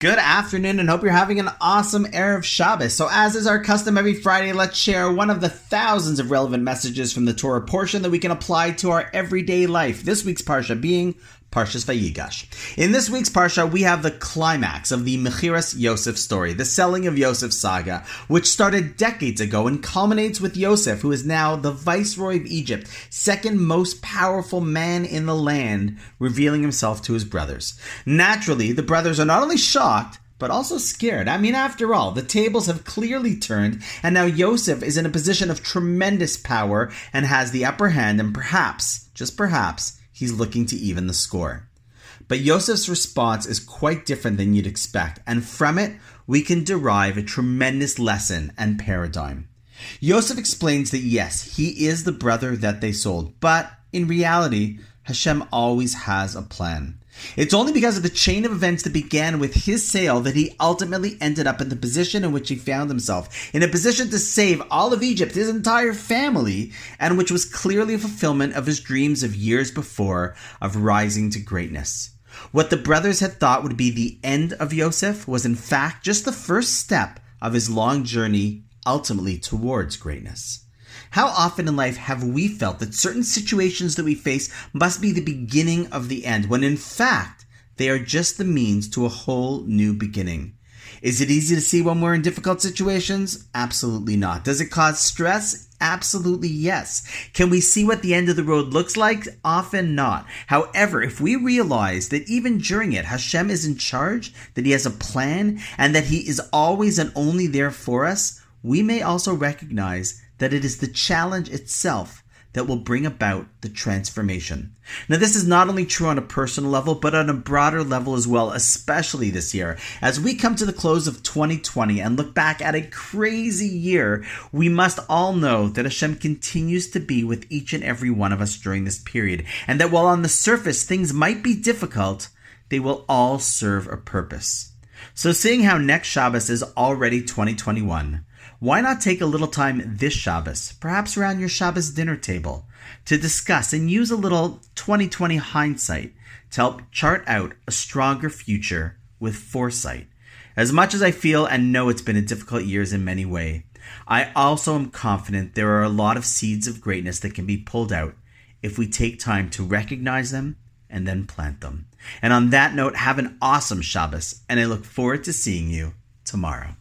Good afternoon and hope you're having an awesome Erev Shabbos. So, as is our custom every Friday, let's share one of the thousands of relevant messages from the Torah portion that we can apply to our everyday life. This week's Parsha being Parshas Vayigash. In this week's Parsha, we have the climax of the Mechiras Yosef story, the selling of Yosef saga, which started decades ago and culminates with Yosef, who is now the Viceroy of Egypt, second most powerful man in the land, revealing himself to his brothers. Naturally, the brothers are not only shocked, but also scared. I mean, after all, the tables have clearly turned, and now Yosef is in a position of tremendous power and has the upper hand, and perhaps, just perhaps, he's looking to even the score. But Yosef's response is quite different than you'd expect, and from it, we can derive a tremendous lesson and paradigm. Yosef explains that yes, he is the brother that they sold, but in reality, Hashem always has a plan. It's only because of the chain of events that began with his sale that he ultimately ended up in the position in which he found himself, in a position to save all of Egypt, his entire family, and which was clearly a fulfillment of his dreams of years before of rising to greatness. What the brothers had thought would be the end of Yosef was in fact just the first step of his long journey ultimately towards greatness. How often in life have we felt that certain situations that we face must be the beginning of the end, when in fact, they are just the means to a whole new beginning? Is it easy to see when we're in difficult situations? Absolutely not. Does it cause stress? Absolutely yes. Can we see what the end of the road looks like? Often not. However, if we realize that even during it, Hashem is in charge, that He has a plan, and that He is always and only there for us, we may also recognize that it is the challenge itself that will bring about the transformation. Now, this is not only true on a personal level, but on a broader level as well, especially this year. As we come to the close of 2020 and look back at a crazy year, we must all know that Hashem continues to be with each and every one of us during this period, and that while on the surface things might be difficult, they will all serve a purpose. So, seeing how next Shabbos is already 2021, why not take a little time this Shabbos, perhaps around your Shabbos dinner table, to discuss and use a little 2020 hindsight to help chart out a stronger future with foresight? As much as I feel and know it's been a difficult year in many ways, I also am confident there are a lot of seeds of greatness that can be pulled out if we take time to recognize them and then plant them. And on that note, have an awesome Shabbos, and I look forward to seeing you tomorrow.